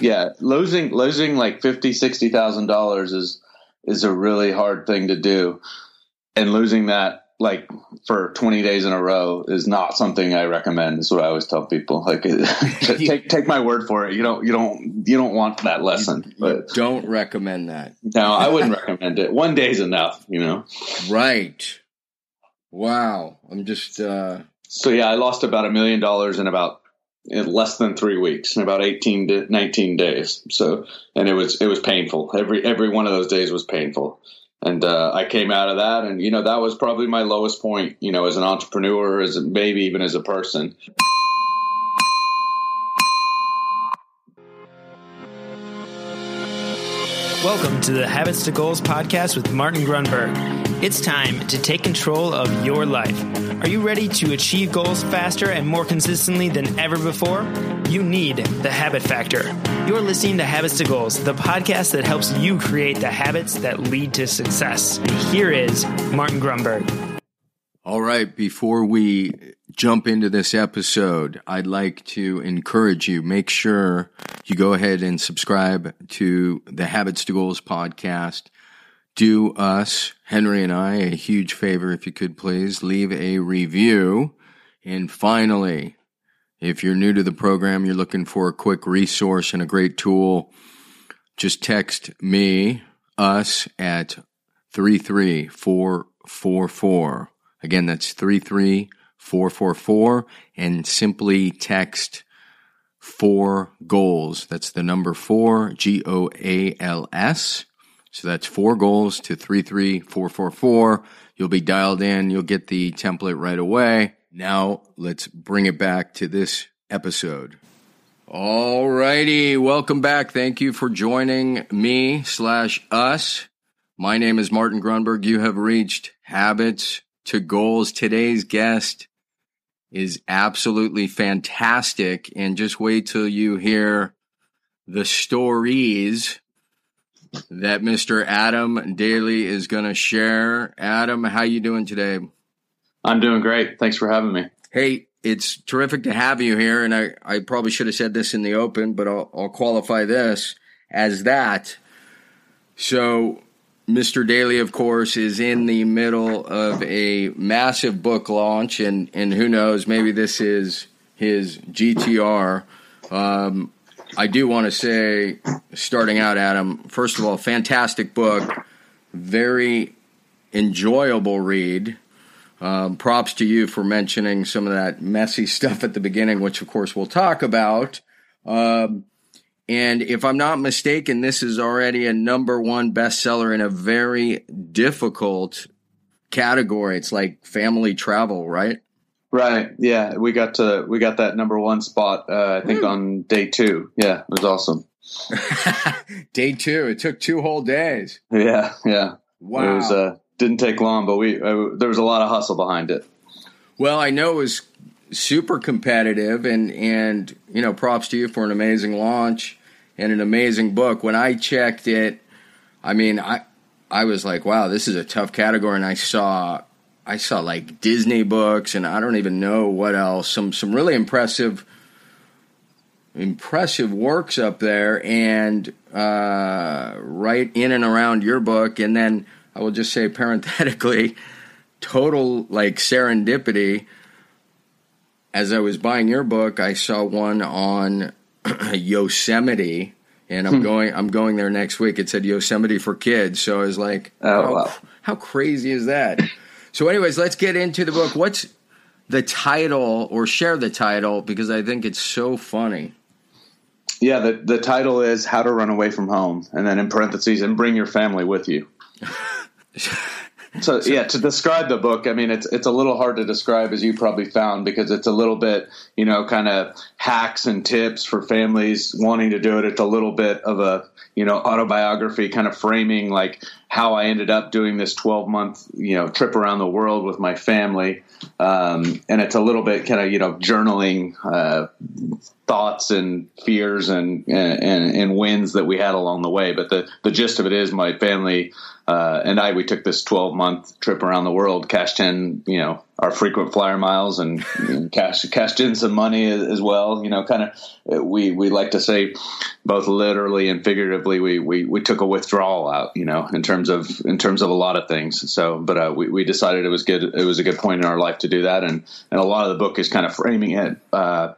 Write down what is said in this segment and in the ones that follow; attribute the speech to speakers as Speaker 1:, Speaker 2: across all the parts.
Speaker 1: yeah, losing losing like fifty, sixty thousand dollars is is a really hard thing to do, and losing that like for 20 days in a row is not something I recommend. Is what I always tell people. Like, take take my word for it. You don't you don't you don't want that lesson. But
Speaker 2: don't recommend that.
Speaker 1: No, I wouldn't recommend it. One day's enough. You know.
Speaker 2: Right. Wow. I'm just. uh
Speaker 1: So yeah, I lost about a million dollars in about in less than three weeks, in about 18 to 19 days. So, and it was it was painful. Every every one of those days was painful and uh, I came out of that, and you know that was probably my lowest point, you know, as an entrepreneur, as a, maybe even as a person.
Speaker 3: Welcome to the Habits to Goals podcast with Martin Grunburg. It's time to take control of your life. Are you ready to achieve goals faster and more consistently than ever before? You need the habit factor. You're listening to Habits to Goals, the podcast that helps you create the habits that lead to success. Here is Martin Grunburg.
Speaker 2: All right, before we jump into this episode, I'd like to encourage you make sure you go ahead and subscribe to the Habits to Goals podcast. Do us, Henry and I, a huge favor if you could please leave a review. And finally, if you're new to the program, you're looking for a quick resource and a great tool, just text me, us at 33444. Again, that's 33444 and simply text four goals. That's the number four, G O A L S. So that's four goals to 33444. You'll be dialed in. You'll get the template right away. Now let's bring it back to this episode. All righty, welcome back. Thank you for joining me slash us. My name is Martin Grunburg. You have reached Habits to Goals. Today's guest is absolutely fantastic, and just wait till you hear the stories that Mr. Adam Daly is going to share. Adam, how you doing today?
Speaker 1: I'm doing great. Thanks for having me.
Speaker 2: Hey, it's terrific to have you here. And I, I probably should have said this in the open, but I'll, I'll qualify this as that. So, Mr. Daly, of course, is in the middle of a massive book launch, and, and who knows, maybe this is his GTR. Um, I do want to say, starting out, Adam, first of all, fantastic book, very enjoyable read. Um, props to you for mentioning some of that messy stuff at the beginning, which of course we'll talk about. Um, and if I'm not mistaken, this is already a number one bestseller in a very difficult category. It's like family travel, right?
Speaker 1: Right. Yeah, we got to we got that number one spot. Uh, I think mm. on day two. Yeah, it was awesome.
Speaker 2: day two. It took two whole days.
Speaker 1: Yeah. Yeah. Wow. It was. Uh, didn't take long, but we uh, there was a lot of hustle behind it.
Speaker 2: Well, I know it was super competitive, and and you know, props to you for an amazing launch and an amazing book. When I checked it, I mean, I I was like, wow, this is a tough category, and I saw I saw like Disney books, and I don't even know what else. Some some really impressive impressive works up there, and uh, right in and around your book, and then I will just say parenthetically, total like serendipity. As I was buying your book, I saw one on Yosemite, and I'm hmm. going. I'm going there next week. It said Yosemite for kids, so I was like, "Oh, how, wow. how crazy is that?" So, anyways, let's get into the book. What's the title, or share the title, because I think it's so funny.
Speaker 1: Yeah, the the title is "How to Run Away from Home," and then in parentheses, and bring your family with you. so yeah, to describe the book, I mean, it's it's a little hard to describe as you probably found because it's a little bit, you know, kind of hacks and tips for families wanting to do it. It's a little bit of a you know autobiography, kind of framing like how I ended up doing this twelve month you know trip around the world with my family, um, and it's a little bit kind of you know journaling uh, thoughts and fears and, and and wins that we had along the way. But the the gist of it is my family uh, and I we took this 12 month trip around the world, cashed in you know our frequent flyer miles and, and cash cashed in some money as, as well. You know, kind of we we like to say both literally and figuratively we, we we took a withdrawal out. You know, in terms of in terms of a lot of things. So, but uh, we we decided it was good. It was a good point in our life to do that, and and a lot of the book is kind of framing it. Uh,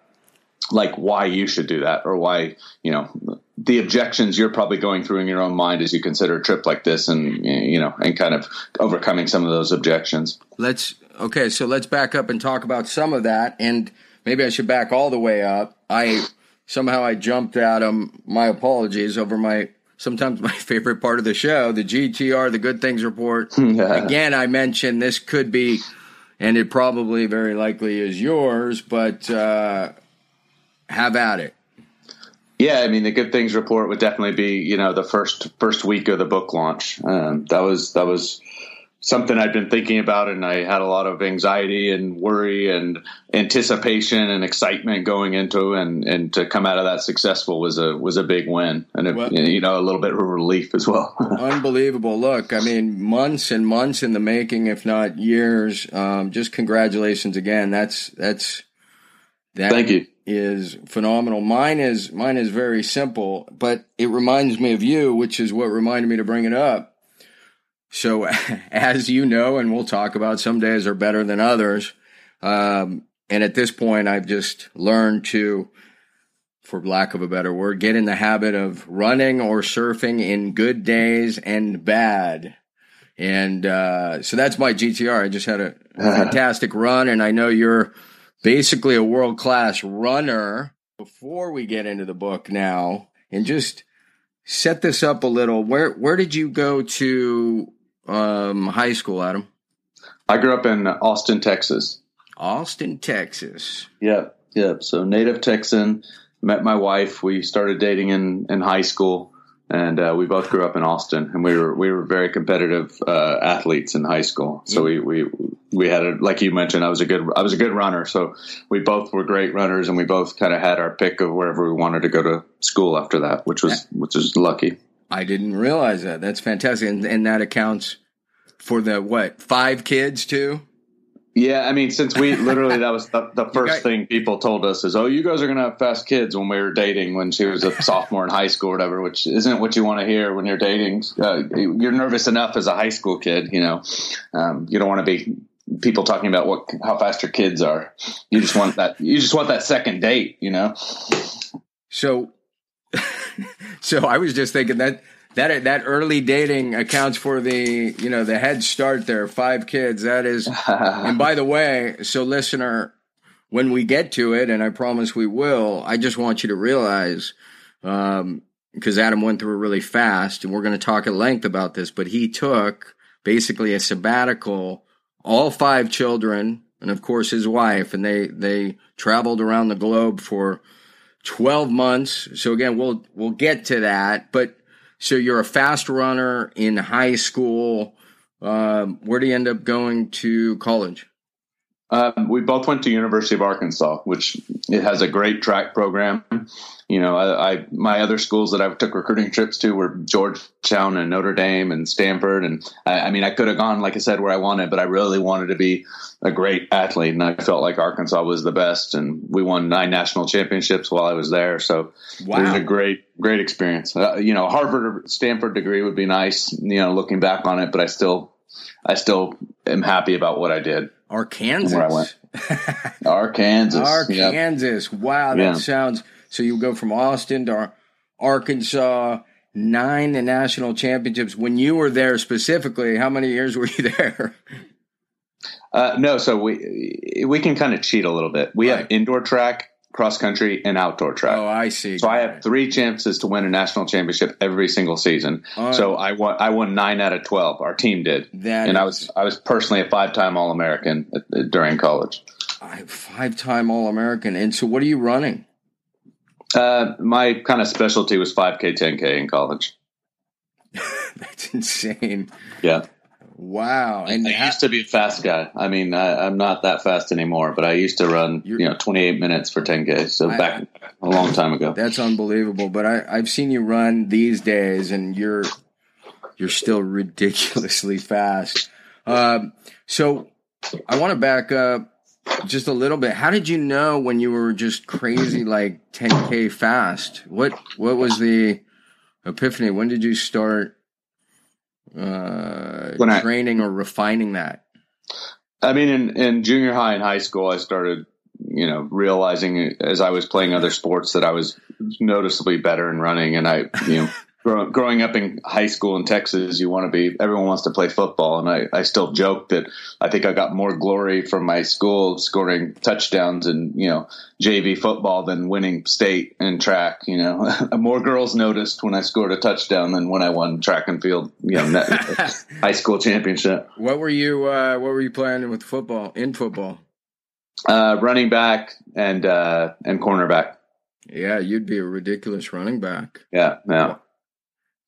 Speaker 1: like why you should do that or why you know the objections you're probably going through in your own mind as you consider a trip like this and you know and kind of overcoming some of those objections.
Speaker 2: Let's okay so let's back up and talk about some of that. And maybe i should back all the way up. I somehow i jumped at him my apologies over my sometimes my favorite part of the show the gtr the good things report. Yeah. again i mentioned this could be and it probably very likely is yours but uh have at it.
Speaker 1: Yeah, I mean the good things report would definitely be you know the first first week of the book launch. Um, that was that was something I'd been thinking about, and I had a lot of anxiety and worry and anticipation and excitement going into, and and to come out of that successful was a was a big win, and a, well, you know a little bit of relief as well.
Speaker 2: unbelievable! Look, I mean, months and months in the making, if not years. Um, just congratulations again. That's that's
Speaker 1: that. Thank you
Speaker 2: is phenomenal. Mine is mine is very simple, but it reminds me of you, which is what reminded me to bring it up. So, as you know, and we'll talk about, some days are better than others. Um, and at this point, I've just learned to, for lack of a better word, get in the habit of running or surfing in good days and bad. And uh, so that's my GTR. I just had a fantastic run, and I know you're basically a world class runner. Before we get into the book now, and just set this up a little, where where did you go to um, high school, Adam?
Speaker 1: I grew up in Austin, Texas.
Speaker 2: Austin, Texas.
Speaker 1: Yep, yep. So native Texan. Met my wife. We started dating in in high school and uh, we both grew up in Austin, and we were we were very competitive uh, athletes in high school. So we we we had a like you mentioned, I was a good I was a good runner. So we both were great runners, and we both kind of had our pick of wherever we wanted to go to school after that, which was which was lucky.
Speaker 2: I didn't realize that. That's fantastic, and, and that accounts for the what five kids too.
Speaker 1: Yeah, I mean, since we literally that was the, the first thing people told us is, "Oh, you guys are going to have fast kids." When we were dating, when she was a sophomore in high school or whatever, which isn't what you want to hear when you're dating. Uh, you're nervous enough as a high school kid, you know. Um, you don't want to be people talking about what how fast your kids are. You just want that. You just want that second date, you know.
Speaker 2: So, so I was just thinking that that that early dating accounts for the you know the head start there. Five kids. That is. and by the way, so listener, when we get to it, and I promise we will, I just want you to realize. Um, because Adam went through it really fast, and we're going to talk at length about this. But he took basically a sabbatical, all five children, and of course his wife, and they they traveled around the globe for twelve months. So again, we'll we'll get to that, but so you're a fast runner in high school. Um, where do you end up going to college?
Speaker 1: Um, we both went to University of Arkansas, which it has a great track program. You know, I, I, my other schools that I took recruiting trips to were Georgetown and Notre Dame and Stanford, and I, I mean, I could have gone, like I said, where I wanted, but I really wanted to be a great athlete, and I felt like Arkansas was the best, and we won nine national championships while I was there. So wow. it was a great, great experience. Uh, you know, Harvard or Stanford degree would be nice, you know, looking back on it, but I still, I still am happy about what I did.
Speaker 2: Arkansas. Where I went.
Speaker 1: Arkansas.
Speaker 2: Arkansas. Yep. Wow, that yeah. sounds. So you go from Austin to Arkansas, nine national championships. When you were there specifically, how many years were you there?
Speaker 1: Uh, no, so we we can kind of cheat a little bit. We right. have indoor track cross country, and outdoor track.
Speaker 2: Oh, I see.
Speaker 1: So I have three chances to win a national championship every single season. So I won. I won nine out of twelve. Our team did, that and is, I was I was personally a five time All American during college.
Speaker 2: Five time All American. And so, what are you running?
Speaker 1: Uh, my kind of specialty was 5K, 10K in college.
Speaker 2: That's insane.
Speaker 1: Yeah.
Speaker 2: Wow!
Speaker 1: And I, used to be a fast guy. I mean, I, am not that fast anymore, but I used to run, you know, 28 minutes for 10k. So I, back a long time ago.
Speaker 2: That's unbelievable. But I, I've seen you run these days, and you're you're still ridiculously fast. Um, so I want to back up just a little bit. How did you know when you were just crazy like 10k fast? What what was the epiphany? When did you start uh, when I, training or refining that?
Speaker 1: I mean, in, in junior high and high school, I started, you know, realizing as I was playing other sports that I was noticeably better in running, and I, you know growing up in high school in Texas, you want to be, everyone wants to play football. And I, I still joke that I think I got more glory from my school scoring touchdowns and, you know, JV football than winning state and track. You know, more girls noticed when I scored a touchdown than when I won track and field, you know, high school championship.
Speaker 2: What were you, uh, what were you playing with football, in football?
Speaker 1: Uh, running back and, uh, and cornerback.
Speaker 2: Yeah, you'd be a ridiculous running back.
Speaker 1: Yeah, yeah.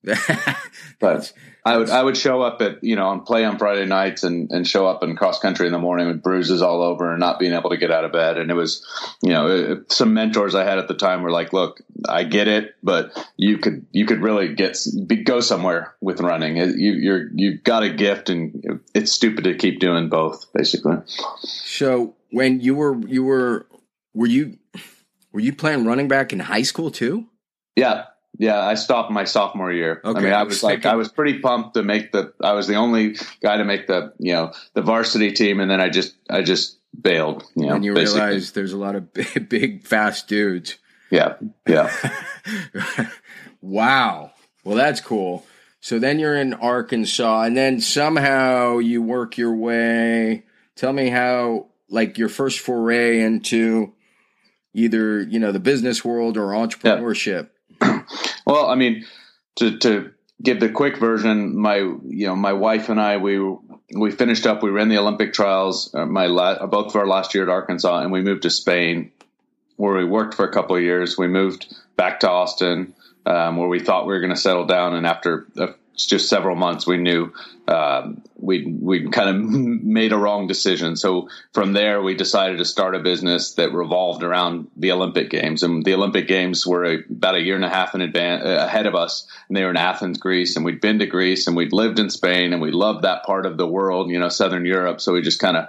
Speaker 1: but I would I would show up at you know and play on Friday nights and and show up in cross country in the morning with bruises all over and not being able to get out of bed and it was you know it, some mentors I had at the time were like look I get it but you could you could really get go somewhere with running you you're you've got a gift and it's stupid to keep doing both basically.
Speaker 2: So when you were you were were you were you playing running back in high school too?
Speaker 1: Yeah, yeah, I stopped my sophomore year. Okay. I mean, I was like, I was pretty pumped to make the. I was the only guy to make the, you know, the varsity team, and then I just, I just bailed. You know,
Speaker 2: and you basically. realize there's a lot of big, big fast dudes.
Speaker 1: Yeah, yeah.
Speaker 2: wow. Well, that's cool. So then you're in Arkansas, and then somehow you work your way. Tell me how, like, your first foray into either you know the business world or entrepreneurship. Yeah
Speaker 1: well, I mean, to to give the quick version, my you know my wife and I we we finished up. We ran the Olympic trials. Uh, my la- both of our last year at Arkansas, and we moved to Spain, where we worked for a couple of years. We moved back to Austin, um, where we thought we were going to settle down. And after a just several months, we knew um, we we kind of made a wrong decision. So from there, we decided to start a business that revolved around the Olympic Games. And the Olympic Games were a, about a year and a half in advance uh, ahead of us, and they were in Athens, Greece. And we'd been to Greece, and we'd lived in Spain, and we loved that part of the world, you know, Southern Europe. So we just kind of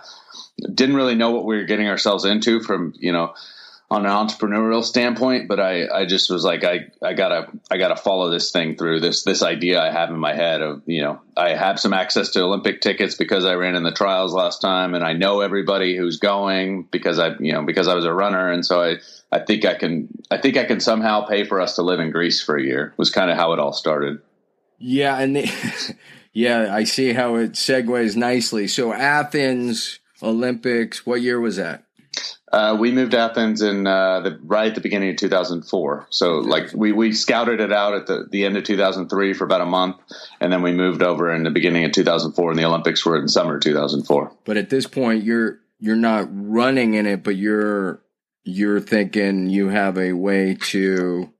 Speaker 1: didn't really know what we were getting ourselves into from you know on an entrepreneurial standpoint, but I, I just was like, I, I gotta, I gotta follow this thing through this, this idea I have in my head of, you know, I have some access to Olympic tickets because I ran in the trials last time and I know everybody who's going because I, you know, because I was a runner. And so I, I think I can, I think I can somehow pay for us to live in Greece for a year was kind of how it all started.
Speaker 2: Yeah. And the, yeah, I see how it segues nicely. So Athens Olympics, what year was that?
Speaker 1: Uh, we moved to Athens in uh, the, right at the beginning of 2004. So like we, we scouted it out at the, the end of 2003 for about a month, and then we moved over in the beginning of 2004, and the Olympics were in summer 2004.
Speaker 2: But at this point, you're you're not running in it, but you're you're thinking you have a way to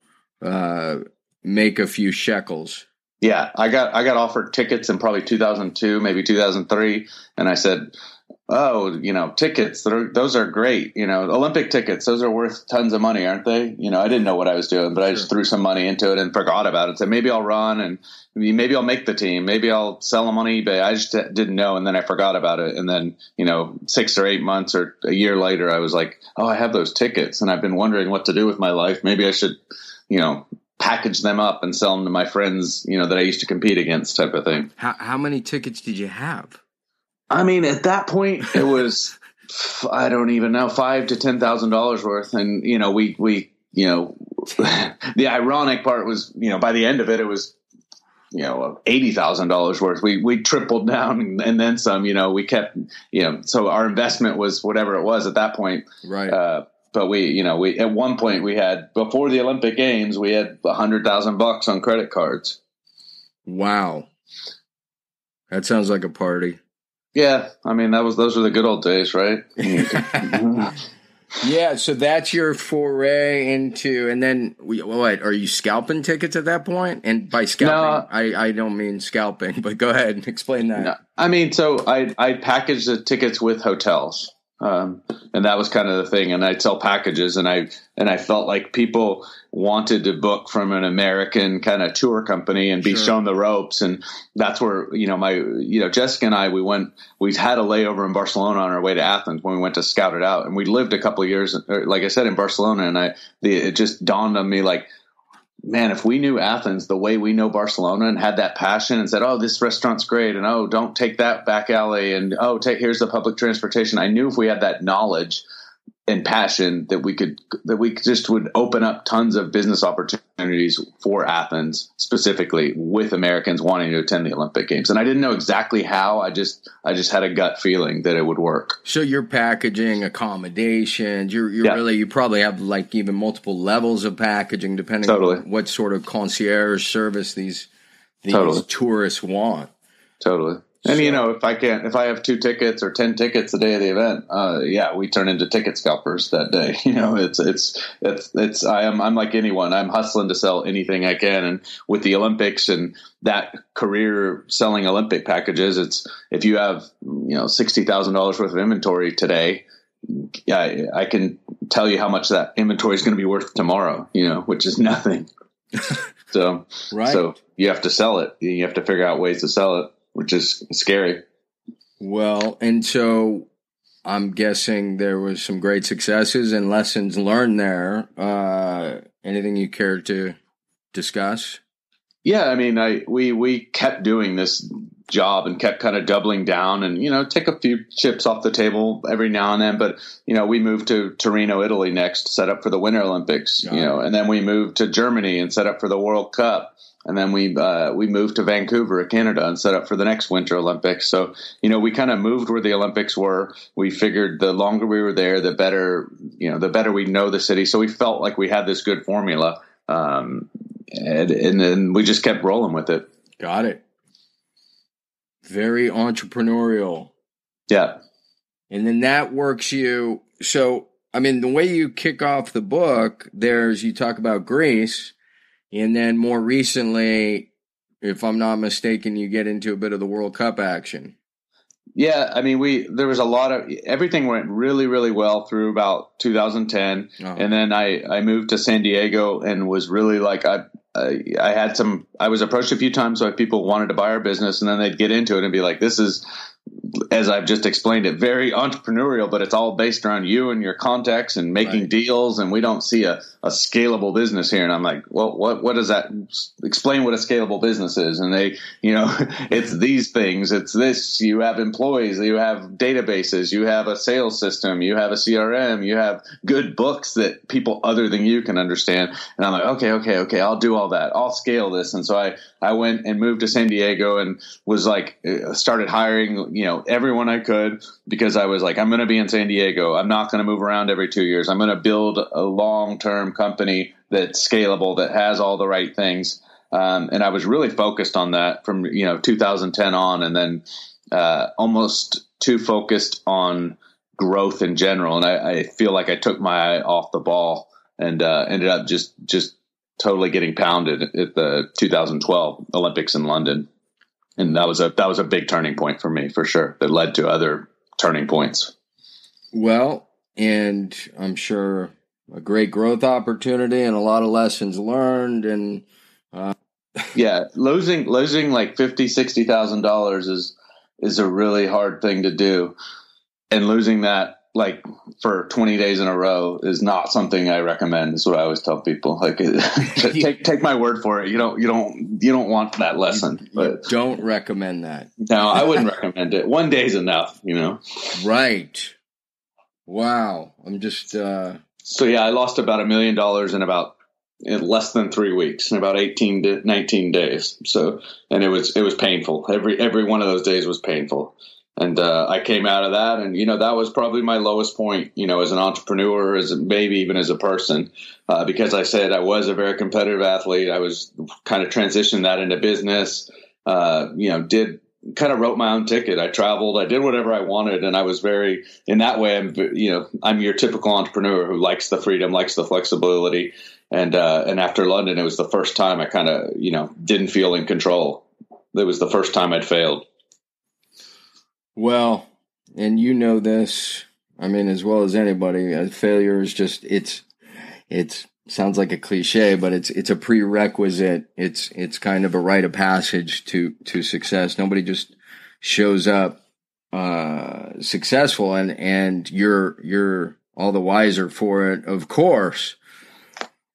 Speaker 2: uh, make a few shekels.
Speaker 1: Yeah, I got I got offered tickets in probably 2002, maybe 2003, and I said oh, you know, tickets, those are great. You know, Olympic tickets, those are worth tons of money, aren't they? You know, I didn't know what I was doing, but I just threw some money into it and forgot about it. Said maybe I'll run and maybe I'll make the team. Maybe I'll sell them on eBay. I just didn't know. And then I forgot about it. And then, you know, six or eight months or a year later, I was like, oh, I have those tickets and I've been wondering what to do with my life. Maybe I should, you know, package them up and sell them to my friends, you know, that I used to compete against type of thing.
Speaker 2: How, how many tickets did you have?
Speaker 1: I mean, at that point, it was I don't even know five to ten thousand dollars worth, and you know, we we you know, the ironic part was you know by the end of it, it was you know eighty thousand dollars worth. We we tripled down and then some. You know, we kept you know, so our investment was whatever it was at that point,
Speaker 2: right? Uh,
Speaker 1: but we, you know, we at one point we had before the Olympic Games, we had a hundred thousand bucks on credit cards.
Speaker 2: Wow, that sounds like a party.
Speaker 1: Yeah, I mean that was those are the good old days, right?
Speaker 2: yeah, so that's your foray into, and then what? Are you scalping tickets at that point? And by scalping, no, I I don't mean scalping, but go ahead and explain that. No,
Speaker 1: I mean, so I I packaged the tickets with hotels. Um, and that was kind of the thing. And I'd sell packages, and I and I felt like people wanted to book from an American kind of tour company and be sure. shown the ropes. And that's where you know my you know Jessica and I we went we had a layover in Barcelona on our way to Athens when we went to scout it out, and we lived a couple of years, like I said, in Barcelona. And I the, it just dawned on me like man, if we knew Athens the way we know Barcelona and had that passion and said, "Oh, this restaurant's great," and "Oh, don't take that back alley," and "Oh, take here's the public transportation," I knew if we had that knowledge and passion that we could that we just would open up tons of business opportunities for Athens specifically with Americans wanting to attend the Olympic Games. And I didn't know exactly how. I just I just had a gut feeling that it would work.
Speaker 2: So you're packaging accommodations. You're you're yeah. really you probably have like even multiple levels of packaging depending totally. on what sort of concierge service these these totally. tourists want.
Speaker 1: Totally. And you know, if I can't, if I have two tickets or ten tickets the day of the event, uh, yeah, we turn into ticket scalpers that day. You know, it's it's it's it's I am I'm like anyone. I'm hustling to sell anything I can, and with the Olympics and that career selling Olympic packages, it's if you have you know sixty thousand dollars worth of inventory today, yeah, I can tell you how much that inventory is going to be worth tomorrow. You know, which is nothing. so right. so you have to sell it. You have to figure out ways to sell it which is scary.
Speaker 2: Well, and so I'm guessing there was some great successes and lessons learned there. Uh, anything you care to discuss?
Speaker 1: Yeah, I mean, I we we kept doing this job and kept kind of doubling down and you know take a few chips off the table every now and then but you know we moved to Torino Italy next set up for the winter olympics you know and then we moved to Germany and set up for the world cup and then we uh, we moved to Vancouver, Canada, and set up for the next Winter Olympics. So you know, we kind of moved where the Olympics were. We figured the longer we were there, the better you know, the better we know the city. So we felt like we had this good formula, um, and, and then we just kept rolling with it.
Speaker 2: Got it. Very entrepreneurial.
Speaker 1: Yeah.
Speaker 2: And then that works you. So I mean, the way you kick off the book, there's you talk about Greece and then more recently, if I'm not mistaken, you get into a bit of the World Cup action.
Speaker 1: Yeah, I mean, we there was a lot of everything went really, really well through about 2010, oh. and then I I moved to San Diego and was really like I, I I had some I was approached a few times by people wanted to buy our business, and then they'd get into it and be like, "This is as I've just explained it, very entrepreneurial, but it's all based around you and your contacts and making right. deals. And we don't see a, a scalable business here. And I'm like, well, what, what does that explain what a scalable business is? And they, you know, it's these things. It's this, you have employees, you have databases, you have a sales system, you have a CRM, you have good books that people other than you can understand. And I'm like, okay, okay, okay, I'll do all that. I'll scale this. And so I, I went and moved to San Diego and was like, uh, started hiring, you know, everyone I could because I was like, I'm going to be in San Diego. I'm not going to move around every two years. I'm going to build a long term company that's scalable, that has all the right things. Um, and I was really focused on that from, you know, 2010 on and then uh, almost too focused on growth in general. And I, I, feel like I took my eye off the ball and uh, ended up just, just totally getting pounded at the 2012 Olympics in London and that was a that was a big turning point for me for sure. That led to other turning points.
Speaker 2: Well, and I'm sure a great growth opportunity and a lot of lessons learned and uh...
Speaker 1: yeah losing losing like fifty sixty thousand dollars is is a really hard thing to do and losing that like for 20 days in a row is not something I recommend. Is what I always tell people. Like, take take my word for it. You don't you don't you don't want that lesson. But
Speaker 2: don't recommend that.
Speaker 1: No, I wouldn't recommend it. One day is enough. You know.
Speaker 2: Right. Wow. I'm just. uh
Speaker 1: So yeah, I lost about a million dollars in about in less than three weeks in about 18 to 19 days so and it was it was painful every every one of those days was painful and uh, I came out of that, and you know that was probably my lowest point, you know, as an entrepreneur, as maybe even as a person, uh, because I said I was a very competitive athlete. I was kind of transitioned that into business. Uh, you know, did kind of wrote my own ticket. I traveled, I did whatever I wanted, and I was very in that way. I'm you know I'm your typical entrepreneur who likes the freedom, likes the flexibility, and uh, and after London, it was the first time I kind of you know didn't feel in control. It was the first time I'd failed.
Speaker 2: Well, and you know this. I mean, as well as anybody, uh, failure is just it's it's sounds like a cliche, but it's it's a prerequisite. It's it's kind of a rite of passage to to success. Nobody just shows up uh, successful, and and you're you're all the wiser for it, of course.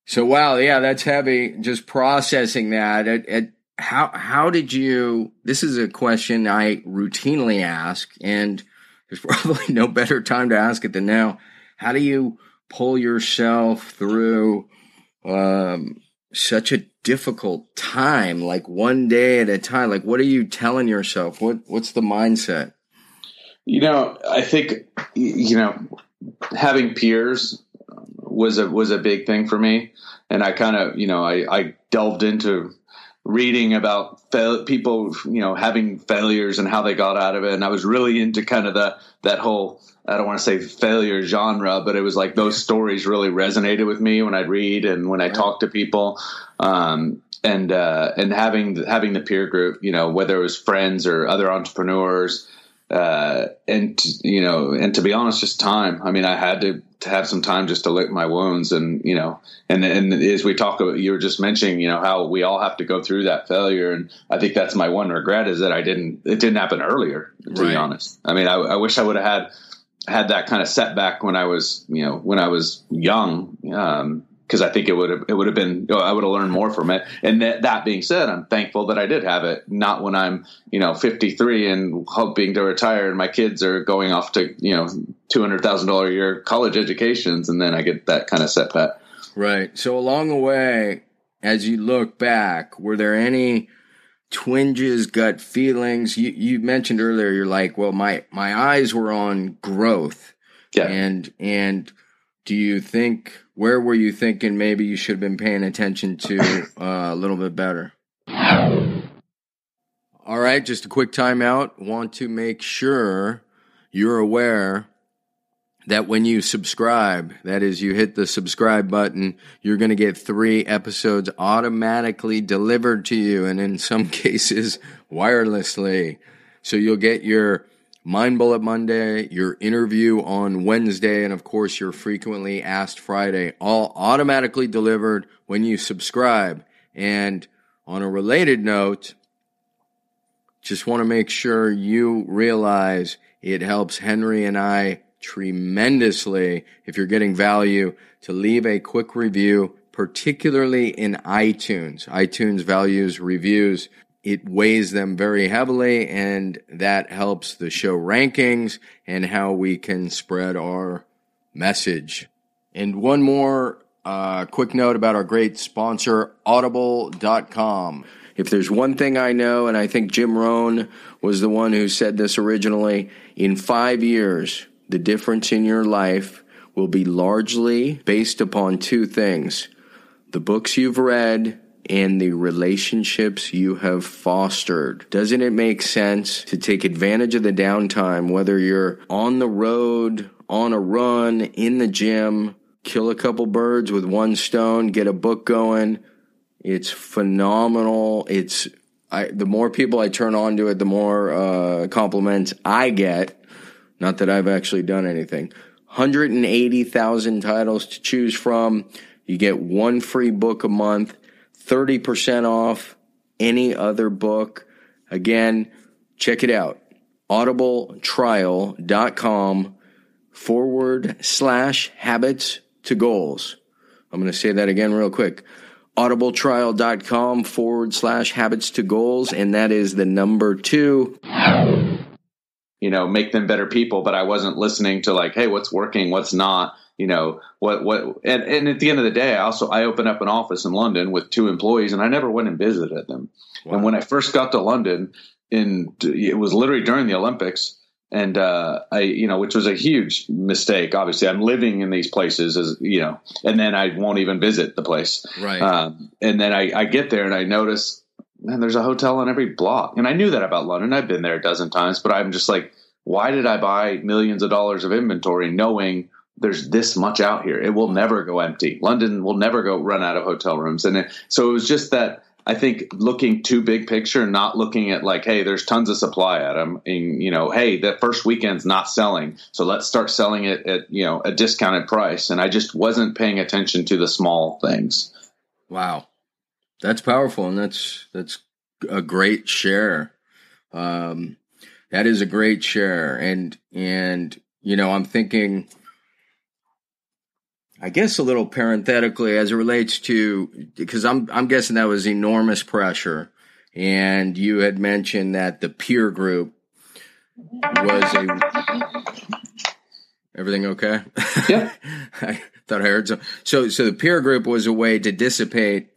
Speaker 2: So wow, yeah, that's heavy. Just processing that. At, at, how how did you? This is a question I routinely ask, and there's probably no better time to ask it than now. How do you pull yourself through um, such a difficult time, like one day at a time? Like, what are you telling yourself? What what's the mindset?
Speaker 1: You know, I think you know having peers was a was a big thing for me, and I kind of you know I, I delved into reading about fail, people you know having failures and how they got out of it, and I was really into kind of the that whole I don't want to say failure genre, but it was like those stories really resonated with me when I'd read and when I talk to people. Um, and uh, and having having the peer group, you know, whether it was friends or other entrepreneurs, uh, and you know, and to be honest, just time. I mean, I had to, to have some time just to lick my wounds, and you know, and and as we talk about, you were just mentioning, you know, how we all have to go through that failure, and I think that's my one regret is that I didn't, it didn't happen earlier. To right. be honest, I mean, I, I wish I would have had had that kind of setback when I was, you know, when I was young. Um, because I think it would have it would have been I would have learned more from it. And that, that being said, I'm thankful that I did have it. Not when I'm you know 53 and hoping to retire, and my kids are going off to you know two hundred thousand dollar a year college educations, and then I get that kind of setback.
Speaker 2: Right. So along the way, as you look back, were there any twinges, gut feelings? You you mentioned earlier, you're like, well, my my eyes were on growth. Yeah. And and do you think where were you thinking maybe you should have been paying attention to uh, a little bit better? All right, just a quick timeout. Want to make sure you're aware that when you subscribe, that is, you hit the subscribe button, you're going to get three episodes automatically delivered to you, and in some cases, wirelessly. So you'll get your Mind Bullet Monday, your interview on Wednesday, and of course, your frequently asked Friday, all automatically delivered when you subscribe. And on a related note, just want to make sure you realize it helps Henry and I tremendously if you're getting value to leave a quick review, particularly in iTunes. iTunes values reviews it weighs them very heavily, and that helps the show rankings and how we can spread our message. And one more uh, quick note about our great sponsor, Audible.com. If there's one thing I know, and I think Jim Rohn was the one who said this originally, in five years, the difference in your life will be largely based upon two things the books you've read and the relationships you have fostered. Doesn't it make sense to take advantage of the downtime, whether you're on the road, on a run, in the gym, kill a couple birds with one stone, get a book going? It's phenomenal. It's I, the more people I turn on to it, the more uh, compliments I get. Not that I've actually done anything. 180,000 titles to choose from. You get one free book a month. 30% off any other book. Again, check it out. audibletrial.com forward slash habits to goals. I'm going to say that again real quick. audibletrial.com forward slash habits to goals. And that is the number two.
Speaker 1: You know, make them better people, but I wasn't listening to like, hey, what's working, what's not you know what what and, and at the end of the day i also i opened up an office in london with two employees and i never went and visited them wow. and when i first got to london in it was literally during the olympics and uh, I, you know, which was a huge mistake. Obviously, I'm living in these places, as you know, and then I won't even visit the place.
Speaker 2: Right. Um,
Speaker 1: and then I, I get there and I notice, man, there's a hotel on every block, and I knew that about London. I've been there a dozen times, but I'm just like, why did I buy millions of dollars of inventory knowing there's this much out here. It will never go empty. London will never go run out of hotel rooms. And it, so it was just that I think looking too big picture, not looking at like, hey, there's tons of supply at them, and you know, hey, that first weekend's not selling, so let's start selling it at you know a discounted price. And I just wasn't paying attention to the small things.
Speaker 2: Wow, that's powerful, and that's that's a great share. Um, that is a great share, and and you know, I'm thinking I guess a little parenthetically as it relates to because I'm I'm guessing that was enormous pressure, and you had mentioned that the peer group was a everything okay?
Speaker 1: Yeah,
Speaker 2: I thought I heard some. So so the peer group was a way to dissipate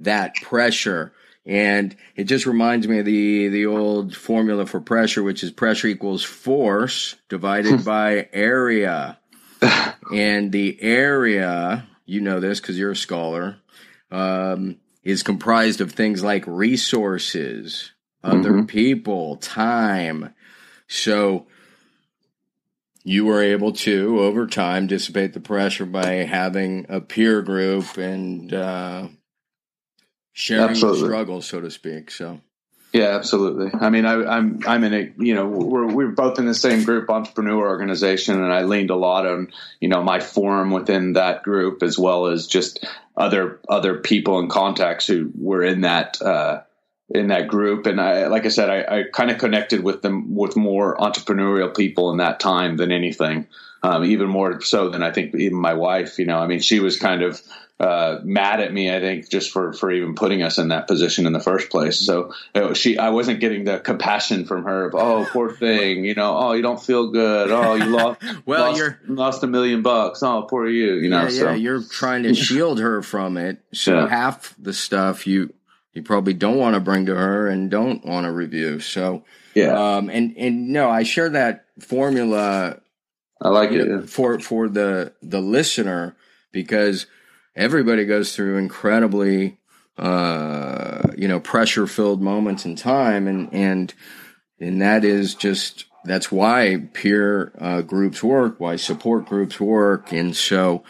Speaker 2: that pressure. And it just reminds me of the the old formula for pressure, which is pressure equals force divided hmm. by area and the area, you know this because you're a scholar, um, is comprised of things like resources, other mm-hmm. people, time. So you were able to, over time, dissipate the pressure by having a peer group and uh, sharing Absolutely. struggles, so to speak. So
Speaker 1: yeah, absolutely. I mean, I, am I'm, I'm in a you know we're we're both in the same group entrepreneur organization, and I leaned a lot on you know my forum within that group as well as just other other people and contacts who were in that uh, in that group. And I, like I said, I, I kind of connected with them with more entrepreneurial people in that time than anything. Um, even more so than I think even my wife. You know, I mean, she was kind of uh, mad at me. I think just for for even putting us in that position in the first place. So she, I wasn't getting the compassion from her of oh poor thing, you know, oh you don't feel good, oh you lost, well lost, you're lost a million bucks, oh poor you, you know.
Speaker 2: Yeah,
Speaker 1: so.
Speaker 2: yeah you're trying to shield her from it. So yeah. half the stuff you you probably don't want to bring to her and don't want to review. So
Speaker 1: yeah,
Speaker 2: um, and and no, I share that formula.
Speaker 1: I like it.
Speaker 2: For for the the listener because everybody goes through incredibly uh, you know pressure filled moments in time and and and that is just that's why peer uh, groups work why support groups work and so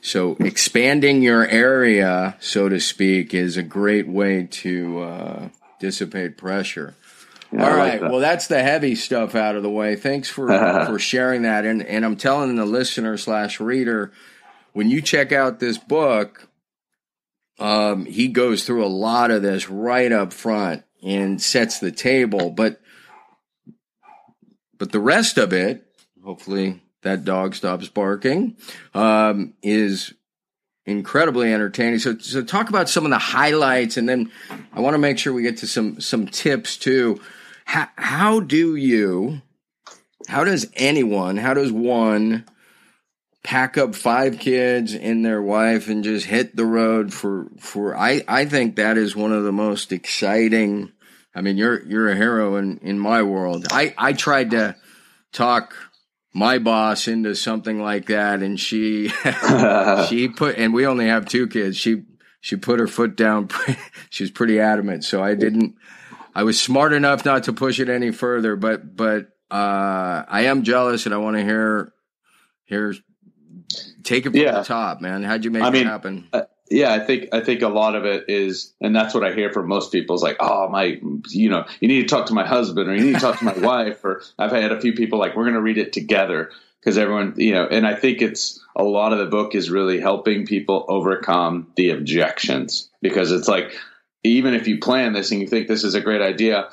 Speaker 2: so expanding your area so to speak is a great way to uh, dissipate pressure all right. Like that. Well, that's the heavy stuff out of the way. Thanks for for sharing that. And and I'm telling the listener slash reader, when you check out this book, um, he goes through a lot of this right up front and sets the table. But but the rest of it, hopefully that dog stops barking, um, is incredibly entertaining. So so talk about some of the highlights, and then I want to make sure we get to some some tips too. How, how do you? How does anyone? How does one? pack up five kids and their wife and just hit the road for for I I think that is one of the most exciting I mean you're you're a hero in in my world. I I tried to talk my boss into something like that and she she put and we only have two kids. She she put her foot down. she's pretty adamant. So I didn't I was smart enough not to push it any further, but but uh, I am jealous and I want to hear hear Take it from yeah. the top, man. How'd you make I mean, it happen? Uh,
Speaker 1: yeah, I think I think a lot of it is, and that's what I hear from most people is like, oh my, you know, you need to talk to my husband or you need to talk to my wife, or I've had a few people like we're going to read it together because everyone, you know, and I think it's a lot of the book is really helping people overcome the objections because it's like even if you plan this and you think this is a great idea,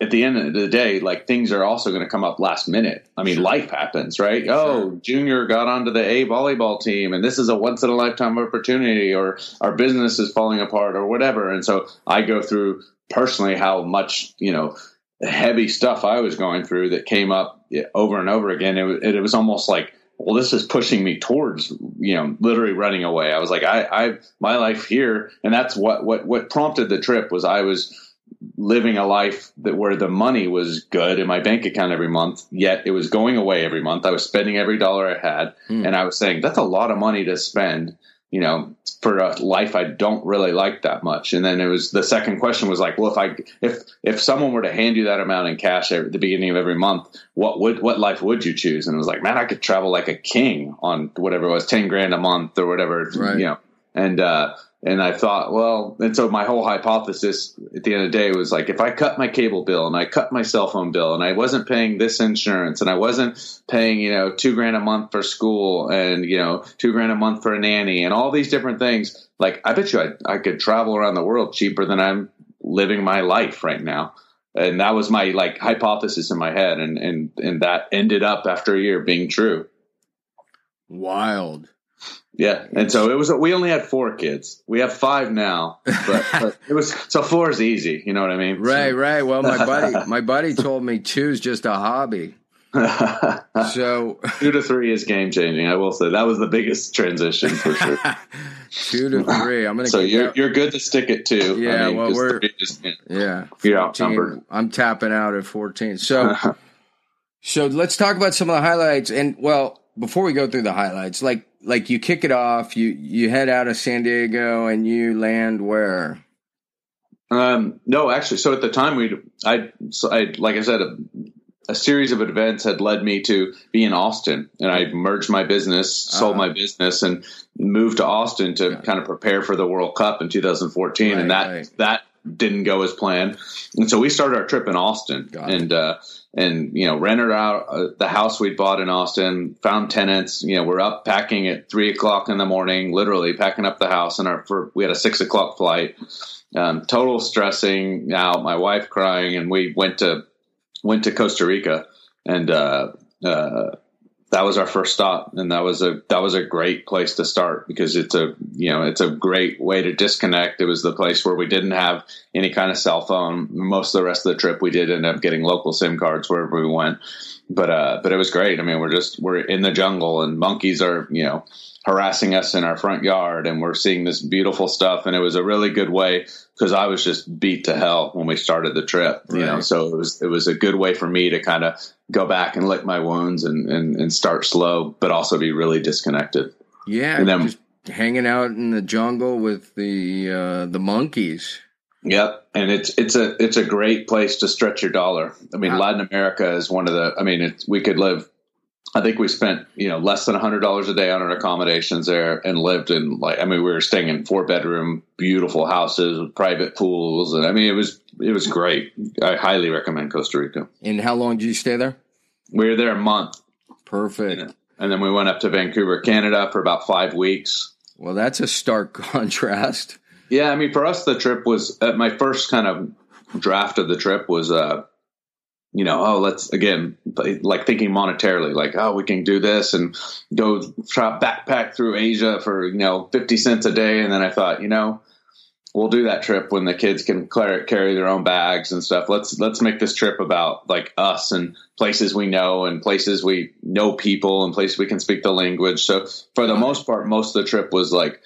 Speaker 1: at the end of the day, like things are also going to come up last minute. I mean, life happens, right? Sure. Oh, Junior got onto the A volleyball team, and this is a once in a lifetime opportunity, or our business is falling apart, or whatever. And so I go through personally how much you know heavy stuff I was going through that came up over and over again. It, it was almost like well, this is pushing me towards, you know, literally running away. I was like, I, I, my life here, and that's what, what, what prompted the trip was I was living a life that where the money was good in my bank account every month, yet it was going away every month. I was spending every dollar I had, hmm. and I was saying that's a lot of money to spend, you know, for a life I don't really like that much. And then it was the second question was like, well, if I if if someone were to hand you that amount in cash at the beginning of every month, what would what life would you choose? And it was like, man, I could travel like a king on whatever it was, ten grand a month or whatever, right. you know. And uh, and I thought, well, and so my whole hypothesis at the end of the day was like, if I cut my cable bill and I cut my cell phone bill and I wasn't paying this insurance and I wasn't paying, you know, two grand a month for school and, you know, two grand a month for a nanny and all these different things, like, I bet you I, I could travel around the world cheaper than I'm living my life right now. And that was my like hypothesis in my head. And, and, and that ended up after a year being true.
Speaker 2: Wild.
Speaker 1: Yeah, and so it was. We only had four kids. We have five now, but, but it was so four is easy. You know what I mean?
Speaker 2: Right,
Speaker 1: so.
Speaker 2: right. Well, my buddy, my buddy told me two is just a hobby. so
Speaker 1: two to three is game changing. I will say that was the biggest transition for sure.
Speaker 2: two to three. I'm gonna.
Speaker 1: So you're you're good to stick it two.
Speaker 2: Yeah.
Speaker 1: I mean,
Speaker 2: well, we're
Speaker 1: just,
Speaker 2: yeah. 14,
Speaker 1: you're outnumbered.
Speaker 2: I'm tapping out at 14. So so let's talk about some of the highlights. And well, before we go through the highlights, like like you kick it off, you you head out of San Diego and you land where?
Speaker 1: Um, no, actually, so at the time we, I, so I, like I said, a, a, series of events had led me to be in Austin, and I merged my business, sold uh my business, and moved to Austin to yeah. kind of prepare for the World Cup in 2014, right, and that right. that didn't go as planned, and so we started our trip in Austin, Got and. Uh, and you know rented out uh, the house we bought in Austin, found tenants. You know, we're up packing at three o'clock in the morning, literally packing up the house. And our for, we had a six o'clock flight. Um, total stressing out, my wife crying, and we went to went to Costa Rica, and uh, uh, that was our first stop, and that was a that was a great place to start because it's a you know it's a great way to disconnect. It was the place where we didn't have any kind of cell phone. Most of the rest of the trip, we did end up getting local SIM cards wherever we went, but uh, but it was great. I mean, we're just we're in the jungle, and monkeys are you know harassing us in our front yard, and we're seeing this beautiful stuff, and it was a really good way because I was just beat to hell when we started the trip, you right. know. So it was it was a good way for me to kind of go back and lick my wounds and, and, and start slow, but also be really disconnected.
Speaker 2: Yeah, and then just hanging out in the jungle with the uh, the monkeys.
Speaker 1: Yep, and it's it's a it's a great place to stretch your dollar. I mean, wow. Latin America is one of the. I mean, we could live I think we spent you know less than a hundred dollars a day on our accommodations there, and lived in like I mean we were staying in four bedroom beautiful houses with private pools, and I mean it was it was great. I highly recommend Costa Rica.
Speaker 2: And how long did you stay there?
Speaker 1: We were there a month.
Speaker 2: Perfect.
Speaker 1: And then we went up to Vancouver, Canada, for about five weeks.
Speaker 2: Well, that's a stark contrast.
Speaker 1: Yeah, I mean for us the trip was uh, my first kind of draft of the trip was. Uh, you know, oh, let's again, like thinking monetarily, like, oh, we can do this and go try backpack through Asia for, you know, 50 cents a day. And then I thought, you know, we'll do that trip when the kids can carry their own bags and stuff. Let's, let's make this trip about like us and places we know and places we know people and places we can speak the language. So for the most part, most of the trip was like,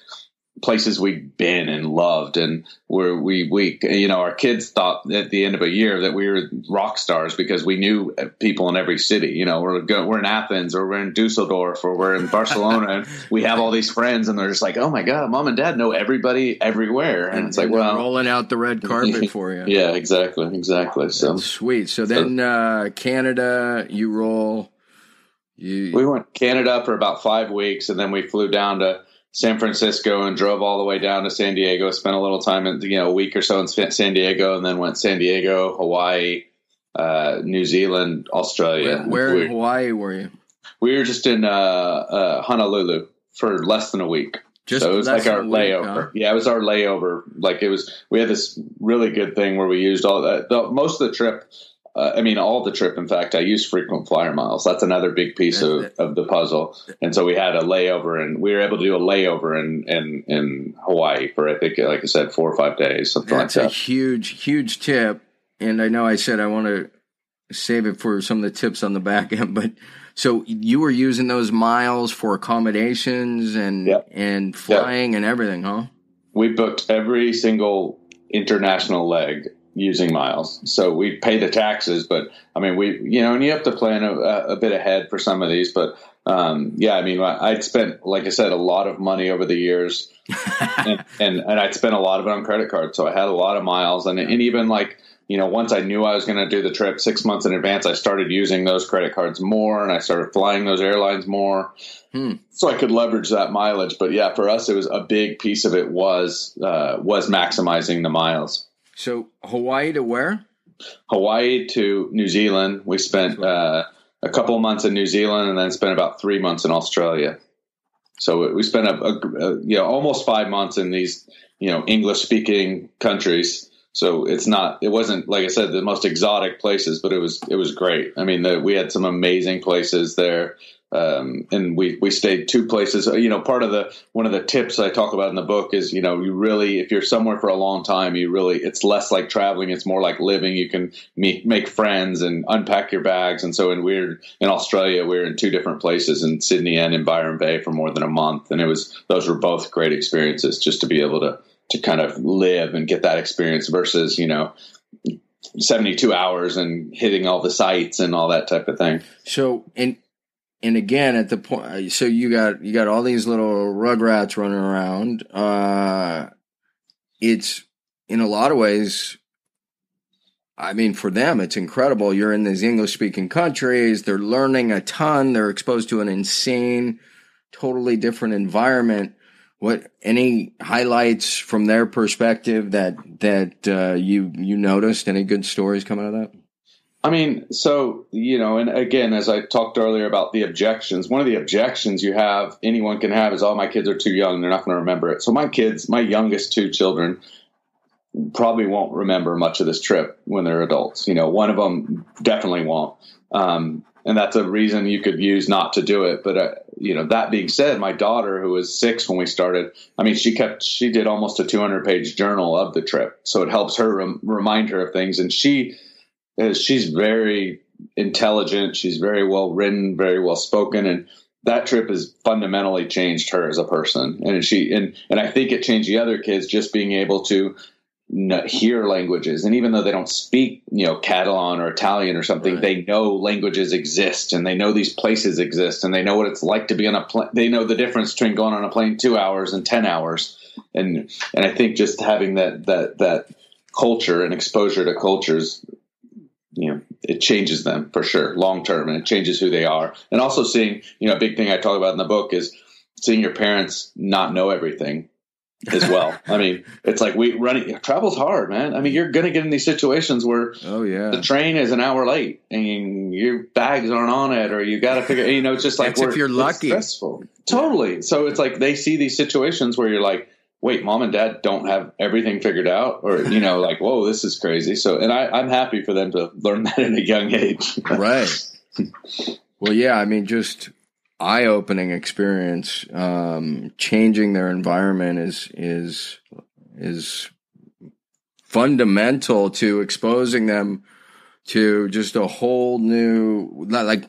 Speaker 1: places we'd been and loved and where we we you know our kids thought at the end of a year that we were rock stars because we knew people in every city. You know we're go, we're in Athens or we're in Dusseldorf or we're in Barcelona and we have all these friends and they're just like oh my god mom and dad know everybody everywhere. And, and it's like well
Speaker 2: rolling out the red carpet for you.
Speaker 1: Yeah exactly exactly so
Speaker 2: That's sweet. So then uh, Canada you roll
Speaker 1: you we went Canada for about 5 weeks and then we flew down to San Francisco and drove all the way down to San Diego. Spent a little time in you know a week or so in San Diego, and then went San Diego, Hawaii, uh, New Zealand, Australia.
Speaker 2: Where, where we, in Hawaii were you?
Speaker 1: We were just in uh, uh, Honolulu for less than a week. Just so it was like our layover. Huh? Yeah, it was our layover. Like it was, we had this really good thing where we used all that. The, most of the trip uh, I mean, all the trip. In fact, I used frequent flyer miles. That's another big piece of, of the puzzle. And so we had a layover, and we were able to do a layover in in, in Hawaii for I think, like I said, four or five days, something
Speaker 2: That's
Speaker 1: like
Speaker 2: that. a huge, huge tip. And I know I said I want to save it for some of the tips on the back end, but so you were using those miles for accommodations and yep. and flying yep. and everything, huh?
Speaker 1: We booked every single international leg using miles. So we pay the taxes, but I mean, we, you know, and you have to plan a, a bit ahead for some of these, but um, yeah, I mean, I'd spent, like I said, a lot of money over the years, and, and, and I'd spent a lot of it on credit cards, so I had a lot of miles, and and even like you know, once I knew I was going to do the trip six months in advance, I started using those credit cards more, and I started flying those airlines more, hmm. so I could leverage that mileage. But yeah, for us, it was a big piece of it was uh, was maximizing the miles.
Speaker 2: So Hawaii to where?
Speaker 1: Hawaii to New Zealand. We spent. Uh, a couple of months in New Zealand and then spent about three months in Australia. So we spent a, a, a you know almost five months in these you know English speaking countries. So it's not it wasn't like I said the most exotic places, but it was it was great. I mean the, we had some amazing places there. Um, and we, we stayed two places. You know, part of the one of the tips I talk about in the book is you know you really if you're somewhere for a long time, you really it's less like traveling, it's more like living. You can meet, make friends and unpack your bags. And so, and we're in Australia, we are in two different places in Sydney and in Byron Bay for more than a month, and it was those were both great experiences just to be able to to kind of live and get that experience versus you know 72 hours and hitting all the sites and all that type of thing.
Speaker 2: So, and and again at the point so you got you got all these little rugrats running around uh it's in a lot of ways i mean for them it's incredible. You're in these english speaking countries they're learning a ton they're exposed to an insane totally different environment. What any highlights from their perspective that that uh, you you noticed? Any good stories coming out of that
Speaker 1: I mean, so, you know, and again, as I talked earlier about the objections, one of the objections you have, anyone can have, is, oh, my kids are too young. They're not going to remember it. So my kids, my youngest two children, probably won't remember much of this trip when they're adults. You know, one of them definitely won't. Um, and that's a reason you could use not to do it. But, uh, you know, that being said, my daughter, who was six when we started, I mean, she kept, she did almost a 200 page journal of the trip. So it helps her rem- remind her of things. And she, Uh, she's very intelligent. She's very well written, very well spoken, and that trip has fundamentally changed her as a person. And she and and I think it changed the other kids just being able to hear languages and even though they don't speak you know catalan or italian or something right. they know languages exist and they know these places exist and they know what it's like to be on a plane they know the difference between going on a plane two hours and ten hours and and i think just having that that that culture and exposure to cultures you know it changes them for sure long term and it changes who they are. And also seeing you know a big thing i talk about in the book is seeing your parents not know everything as well. I mean it's like we running travel's hard man. I mean you're gonna get in these situations where
Speaker 2: oh yeah.
Speaker 1: the train is an hour late and your bags aren't on it or you gotta figure you know it's just like
Speaker 2: if you're lucky.
Speaker 1: stressful. Totally. So it's like they see these situations where you're like wait, mom and dad don't have everything figured out, or you know, like, whoa, this is crazy. So, and I, I'm happy for them to learn that at a young age.
Speaker 2: right. Well, yeah, I mean, just eye-opening experience. Um, changing their environment is is is fundamental to exposing them to just a whole new, like,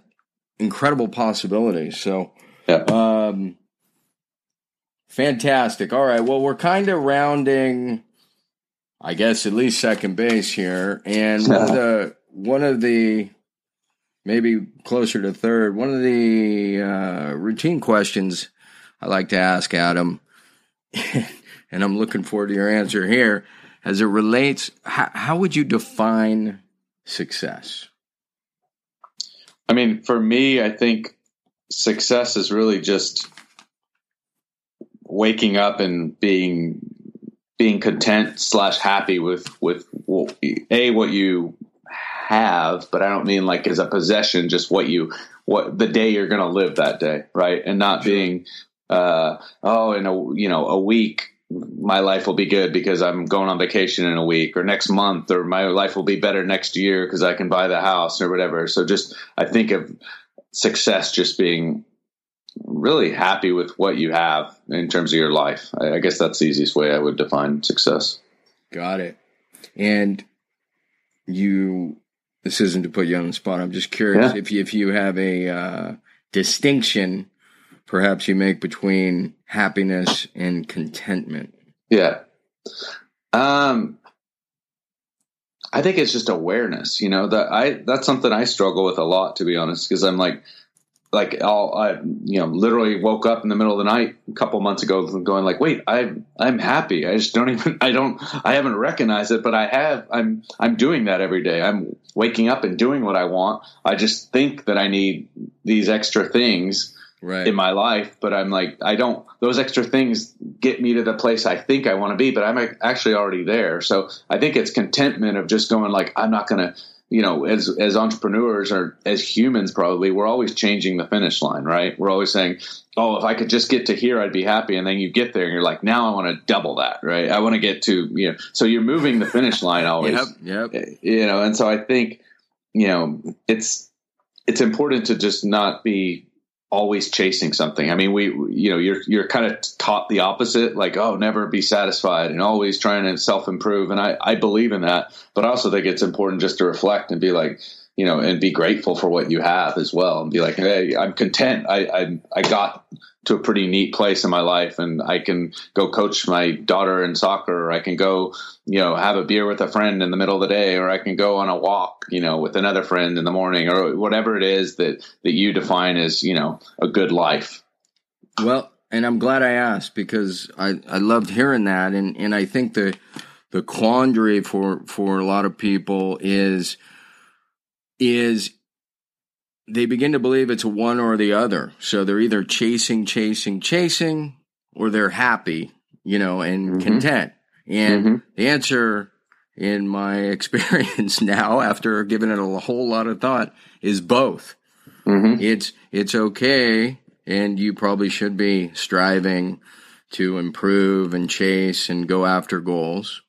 Speaker 2: incredible possibilities. So,
Speaker 1: yeah.
Speaker 2: um, Fantastic. All right. Well, we're kind of rounding, I guess, at least second base here, and one of the one of the maybe closer to third. One of the uh, routine questions I like to ask Adam, and I'm looking forward to your answer here, as it relates. How, how would you define success?
Speaker 1: I mean, for me, I think success is really just waking up and being being content slash happy with with a what you have, but I don't mean like as a possession, just what you what the day you're going to live that day, right? And not being uh, oh, in a you know a week my life will be good because I'm going on vacation in a week or next month or my life will be better next year because I can buy the house or whatever. So just I think of success just being really happy with what you have in terms of your life. I, I, guess that's the easiest way I would define success.
Speaker 2: Got it. And you, this isn't to put you on the spot. I'm just curious yeah. if you, if you have a uh, distinction, perhaps you make between happiness and contentment.
Speaker 1: Yeah. Um, I think it's just awareness. You know that I that's something I struggle with a lot, to be honest, because I'm like like all I you know literally woke up in the middle of the night a couple months ago going like wait I I'm happy. I just don't even I don't I haven't recognized it but I have I'm I'm doing that every day. I'm waking up and doing what I want. I just think that I need these extra things
Speaker 2: right.
Speaker 1: in my life but I'm like I don't those extra things get me to the place I think I want to be but I'm actually already there. So I think it's contentment of just going like I'm not going to you know, as as entrepreneurs or as humans, probably we're always changing the finish line, right? We're always saying, "Oh, if I could just get to here, I'd be happy." And then you get there, and you're like, "Now I want to double that, right? I want to get to you know." So you're moving the finish line always,
Speaker 2: yep, yep.
Speaker 1: Eh, you know, and so I think you know it's it's important to just not be always chasing something. I mean, we, you know, you're, you're kind of taught the opposite, like, oh, never be satisfied and always trying to self improve. And I, I believe in that, but I also think it's important just to reflect and be like, you know, and be grateful for what you have as well and be like, Hey, I'm content. I, I, I got to a pretty neat place in my life and I can go coach my daughter in soccer or I can go, you know, have a beer with a friend in the middle of the day or I can go on a walk, you know, with another friend in the morning or whatever it is that, that you define as, you know, a good life.
Speaker 2: Well, and I'm glad I asked because I, I loved hearing that. And, and I think the, the quandary for, for a lot of people is, is they begin to believe it's one or the other. So they're either chasing, chasing, chasing, or they're happy, you know, and mm-hmm. content. And mm-hmm. the answer in my experience now, after giving it a whole lot of thought, is both. Mm-hmm. It's it's okay, and you probably should be striving to improve and chase and go after goals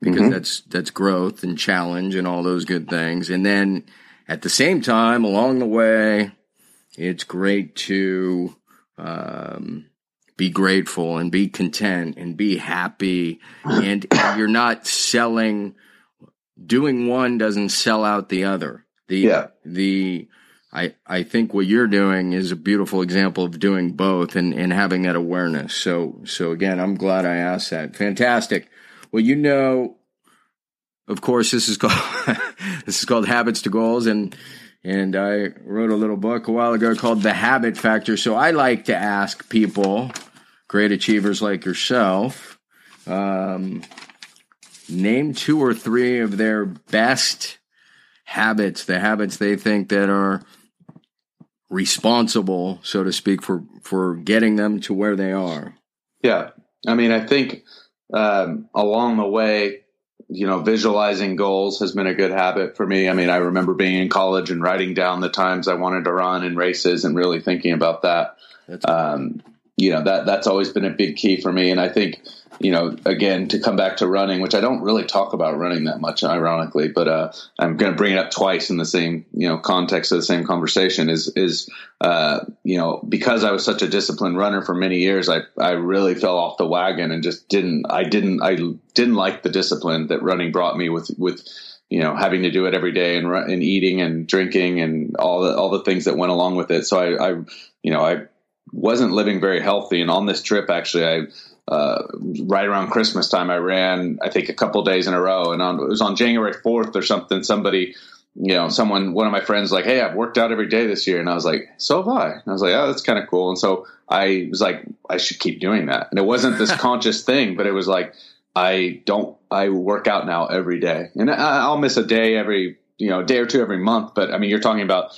Speaker 2: because mm-hmm. that's that's growth and challenge and all those good things. And then at the same time, along the way, it's great to um, be grateful and be content and be happy. And you're not selling, doing one doesn't sell out the other. The,
Speaker 1: yeah.
Speaker 2: the, I, I think what you're doing is a beautiful example of doing both and, and having that awareness. So, so again, I'm glad I asked that. Fantastic. Well, you know, of course, this is called this is called Habits to Goals, and and I wrote a little book a while ago called The Habit Factor. So I like to ask people, great achievers like yourself, um, name two or three of their best habits, the habits they think that are responsible, so to speak, for for getting them to where they are.
Speaker 1: Yeah, I mean, I think um, along the way you know, visualizing goals has been a good habit for me. I mean, I remember being in college and writing down the times I wanted to run in races and really thinking about that. Um, you know, that that's always been a big key for me. And I think, you know, again, to come back to running, which I don't really talk about running that much, ironically, but uh, I'm going to bring it up twice in the same, you know, context of the same conversation. Is is uh, you know because I was such a disciplined runner for many years, I I really fell off the wagon and just didn't I didn't I didn't like the discipline that running brought me with with you know having to do it every day and and eating and drinking and all the all the things that went along with it. So I, I you know I wasn't living very healthy. And on this trip, actually, I uh, right around Christmas time, I ran, I think, a couple days in a row. And on, it was on January 4th or something. Somebody, you know, someone, one of my friends, like, hey, I've worked out every day this year. And I was like, so have I. And I was like, oh, that's kind of cool. And so I was like, I should keep doing that. And it wasn't this conscious thing, but it was like, I don't, I work out now every day. And I'll miss a day every, you know, a day or two every month. But I mean, you're talking about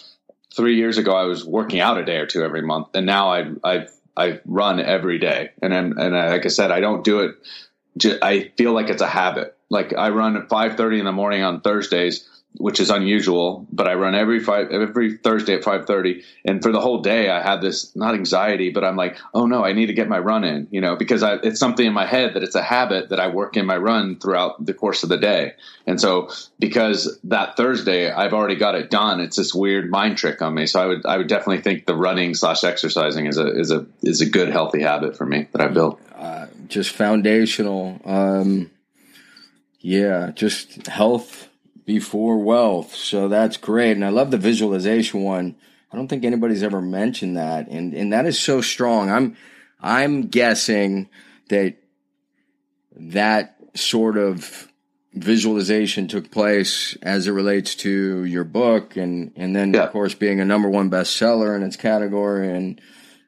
Speaker 1: three years ago, I was working out a day or two every month, and now I I I run every day, and I'm, and I, like I said, I don't do it. I feel like it's a habit. Like I run at five thirty in the morning on Thursdays, which is unusual, but I run every five every Thursday at five thirty, and for the whole day I have this not anxiety, but I'm like, oh no, I need to get my run in, you know, because I, it's something in my head that it's a habit that I work in my run throughout the course of the day, and so because that Thursday I've already got it done, it's this weird mind trick on me. So I would I would definitely think the running slash exercising is a is a is a good healthy habit for me that I built.
Speaker 2: Uh, just foundational. Um, yeah, just health before wealth. So that's great. And I love the visualization one. I don't think anybody's ever mentioned that. And and that is so strong. I'm I'm guessing that that sort of visualization took place as it relates to your book and and then yeah. of course being a number one bestseller in its category and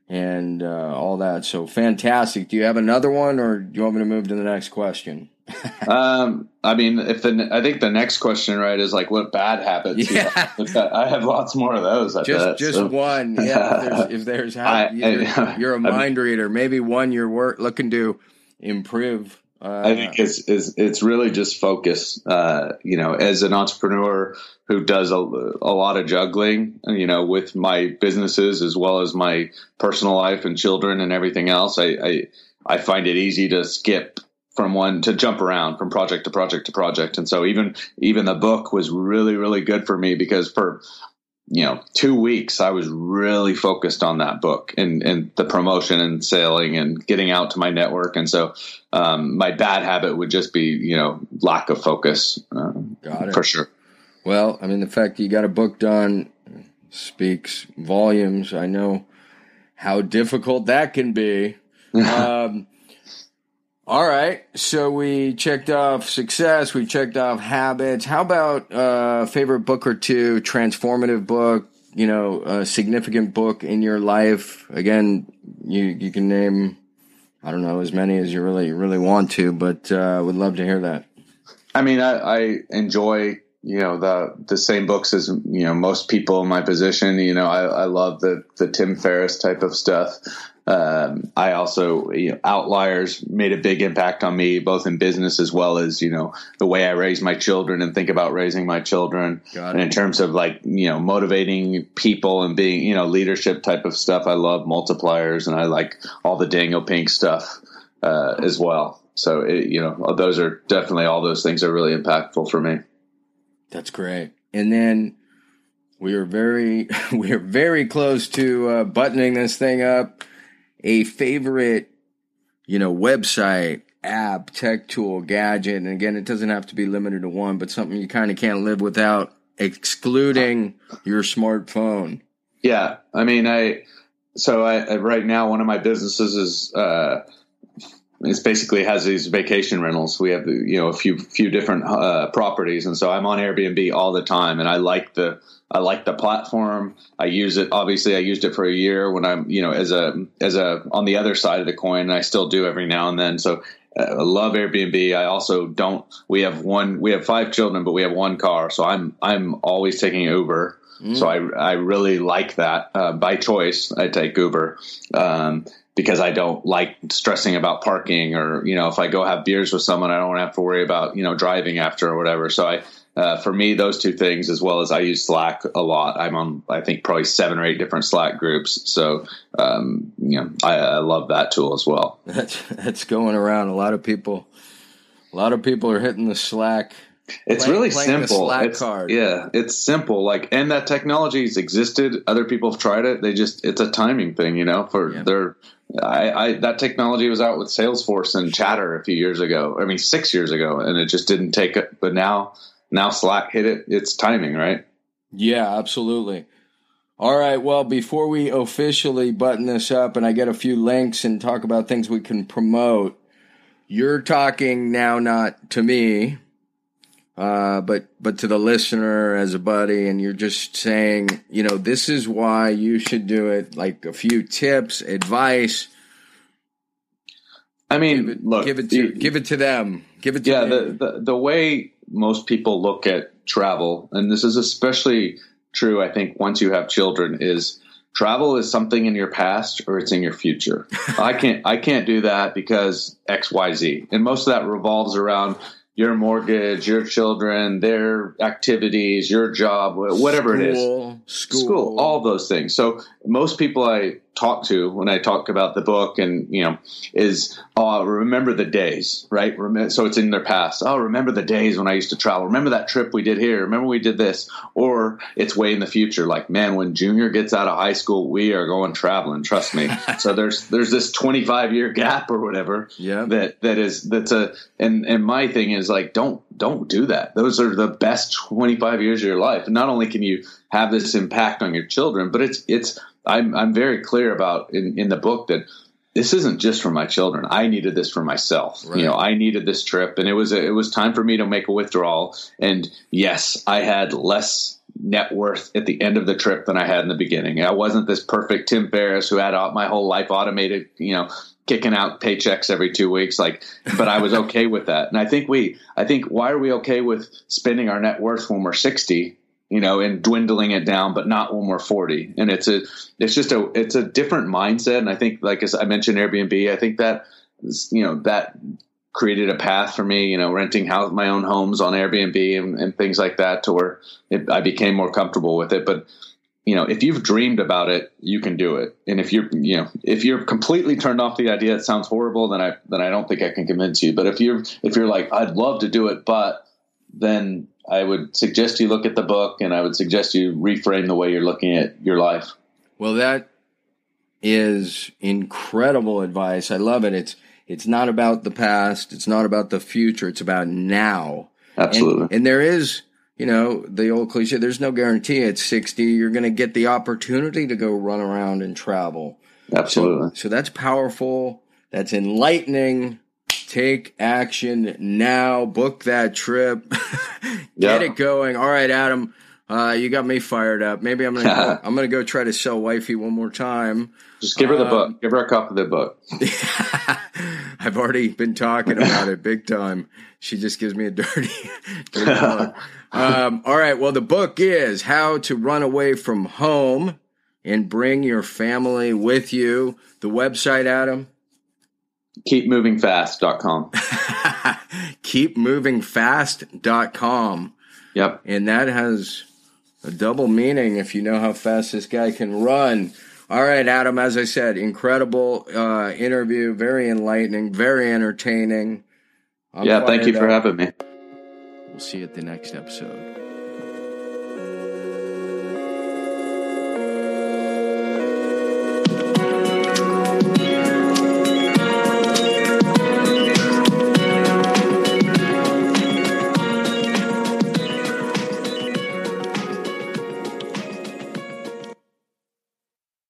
Speaker 2: and uh, all that so fantastic do you have another one or do you want me to move to the next question
Speaker 1: um i mean if the i think the next question right is like what bad habits yeah. i have lots more of those I
Speaker 2: just
Speaker 1: bet,
Speaker 2: just so. one yeah if there's, if there's I, you're, I, you're, a mind reader maybe one you're work, looking to improve
Speaker 1: uh, I think it's, it's, it's really just focus. Uh, you know, as an entrepreneur who does a, a lot of juggling, you know, with my businesses as well as my personal life and children and everything else, I, I, I find it easy to skip from one to jump around from project to project to project. And so even, even the book was really, really good for me because for you know, two weeks, I was really focused on that book and, and the promotion and selling and getting out to my network. And so, um, my bad habit would just be, you know, lack of focus. Uh, got it. For sure.
Speaker 2: Well, I mean, the fact that you got a book done speaks volumes. I know how difficult that can be. um, all right. So we checked off success. We checked off habits. How about uh, favorite book or two? Transformative book. You know, a significant book in your life. Again, you you can name. I don't know as many as you really really want to, but uh, would love to hear that.
Speaker 1: I mean, I, I enjoy you know the the same books as you know most people in my position. You know, I, I love the the Tim Ferriss type of stuff. Um, I also, you know, Outliers made a big impact on me, both in business as well as, you know, the way I raise my children and think about raising my children. And in terms of like, you know, motivating people and being, you know, leadership type of stuff, I love multipliers and I like all the Daniel Pink stuff uh, as well. So, it, you know, those are definitely all those things are really impactful for me.
Speaker 2: That's great. And then we are very, we are very close to uh, buttoning this thing up a favorite, you know, website, app, tech tool, gadget. And again, it doesn't have to be limited to one, but something you kind of can't live without, excluding your smartphone.
Speaker 1: Yeah. I mean, I, so I, right now, one of my businesses is, uh, it's basically has these vacation rentals. We have you know a few few different uh, properties, and so I'm on Airbnb all the time, and I like the I like the platform. I use it. Obviously, I used it for a year when I'm, you know, as a as a on the other side of the coin. And I still do every now and then. So uh, I love Airbnb. I also don't. We have one. We have five children, but we have one car. So I'm I'm always taking Uber. Mm. So I I really like that uh, by choice. I take Uber. Um, because I don't like stressing about parking or, you know, if I go have beers with someone, I don't have to worry about, you know, driving after or whatever. So I, uh, for me, those two things, as well as I use Slack a lot. I'm on, I think, probably seven or eight different Slack groups. So, um, you know, I, I, love that tool as well.
Speaker 2: That's that's going around. A lot of people, a lot of people are hitting the Slack.
Speaker 1: It's playing, really playing simple. It's, yeah, it's simple. Like, and that technology has existed. Other people have tried it. They just, it's a timing thing, you know. For yeah. their, I, I that technology was out with Salesforce and Chatter a few years ago. I mean, six years ago, and it just didn't take it. But now now Slack hit it. It's timing, right?
Speaker 2: Yeah, absolutely. All right. Well, before we officially button this up and I get a few links and talk about things we can promote, you're talking now not to me, uh, but but to the listener as a buddy, and you're just saying, you know, this is why you should do it. Like a few tips, advice.
Speaker 1: I mean,
Speaker 2: give it,
Speaker 1: look,
Speaker 2: give it to give it to them. Give it to
Speaker 1: yeah. The, the the way most people look at travel, and this is especially true, I think, once you have children, is travel is something in your past or it's in your future. I can't I can't do that because X Y Z, and most of that revolves around your mortgage, your children, their activities, your job, whatever school, it is,
Speaker 2: school.
Speaker 1: school, all those things. So most people I talk to when I talk about the book and, you know, is, oh, remember the days, right? So it's in their past. Oh, remember the days when I used to travel. Remember that trip we did here. Remember we did this. Or it's way in the future. Like, man, when junior gets out of high school, we are going traveling. Trust me. so there's, there's this 25 year gap or whatever.
Speaker 2: Yeah.
Speaker 1: That, that is, that's a, and, and my thing is like, don't, don't do that. Those are the best 25 years of your life. Not only can you have this impact on your children, but it's, it's, I'm I'm very clear about in, in the book that this isn't just for my children. I needed this for myself. Right. You know, I needed this trip, and it was a, it was time for me to make a withdrawal. And yes, I had less net worth at the end of the trip than I had in the beginning. I wasn't this perfect Tim Ferriss who had my whole life automated. You know, kicking out paychecks every two weeks. Like, but I was okay with that. And I think we, I think, why are we okay with spending our net worth when we're sixty? You know, and dwindling it down, but not when we're 40. And it's a, it's just a, it's a different mindset. And I think, like as I mentioned, Airbnb, I think that, you know, that created a path for me, you know, renting house, my own homes on Airbnb and, and things like that to where it, I became more comfortable with it. But, you know, if you've dreamed about it, you can do it. And if you're, you know, if you're completely turned off the idea, it sounds horrible, then I, then I don't think I can convince you. But if you're, if you're like, I'd love to do it, but then I would suggest you look at the book and I would suggest you reframe the way you're looking at your life.
Speaker 2: Well, that is incredible advice. I love it. It's it's not about the past, it's not about the future, it's about now.
Speaker 1: Absolutely.
Speaker 2: And, and there is, you know, the old cliche, there's no guarantee at 60 you're going to get the opportunity to go run around and travel.
Speaker 1: Absolutely.
Speaker 2: So, so that's powerful. That's enlightening take action now. Book that trip. Get it going. All right, Adam. Uh, you got me fired up. Maybe I'm gonna go, I'm gonna go try to sell wifey one more time.
Speaker 1: Just give her the book. Um, give her a copy of the book.
Speaker 2: I've already been talking about it big time. She just gives me a dirty, dirty look. Um, all right. Well, the book is How to Run Away from Home and Bring Your Family with You. The website, Adam
Speaker 1: keepmovingfast.com.
Speaker 2: keepmovingfast.com.
Speaker 1: Yep.
Speaker 2: And that has a double meaning if you know how fast this guy can run. All right, Adam, as I said, incredible uh, interview, very enlightening, very entertaining.
Speaker 1: I'm yeah, thank you for having me.
Speaker 2: We'll see you at the next episode.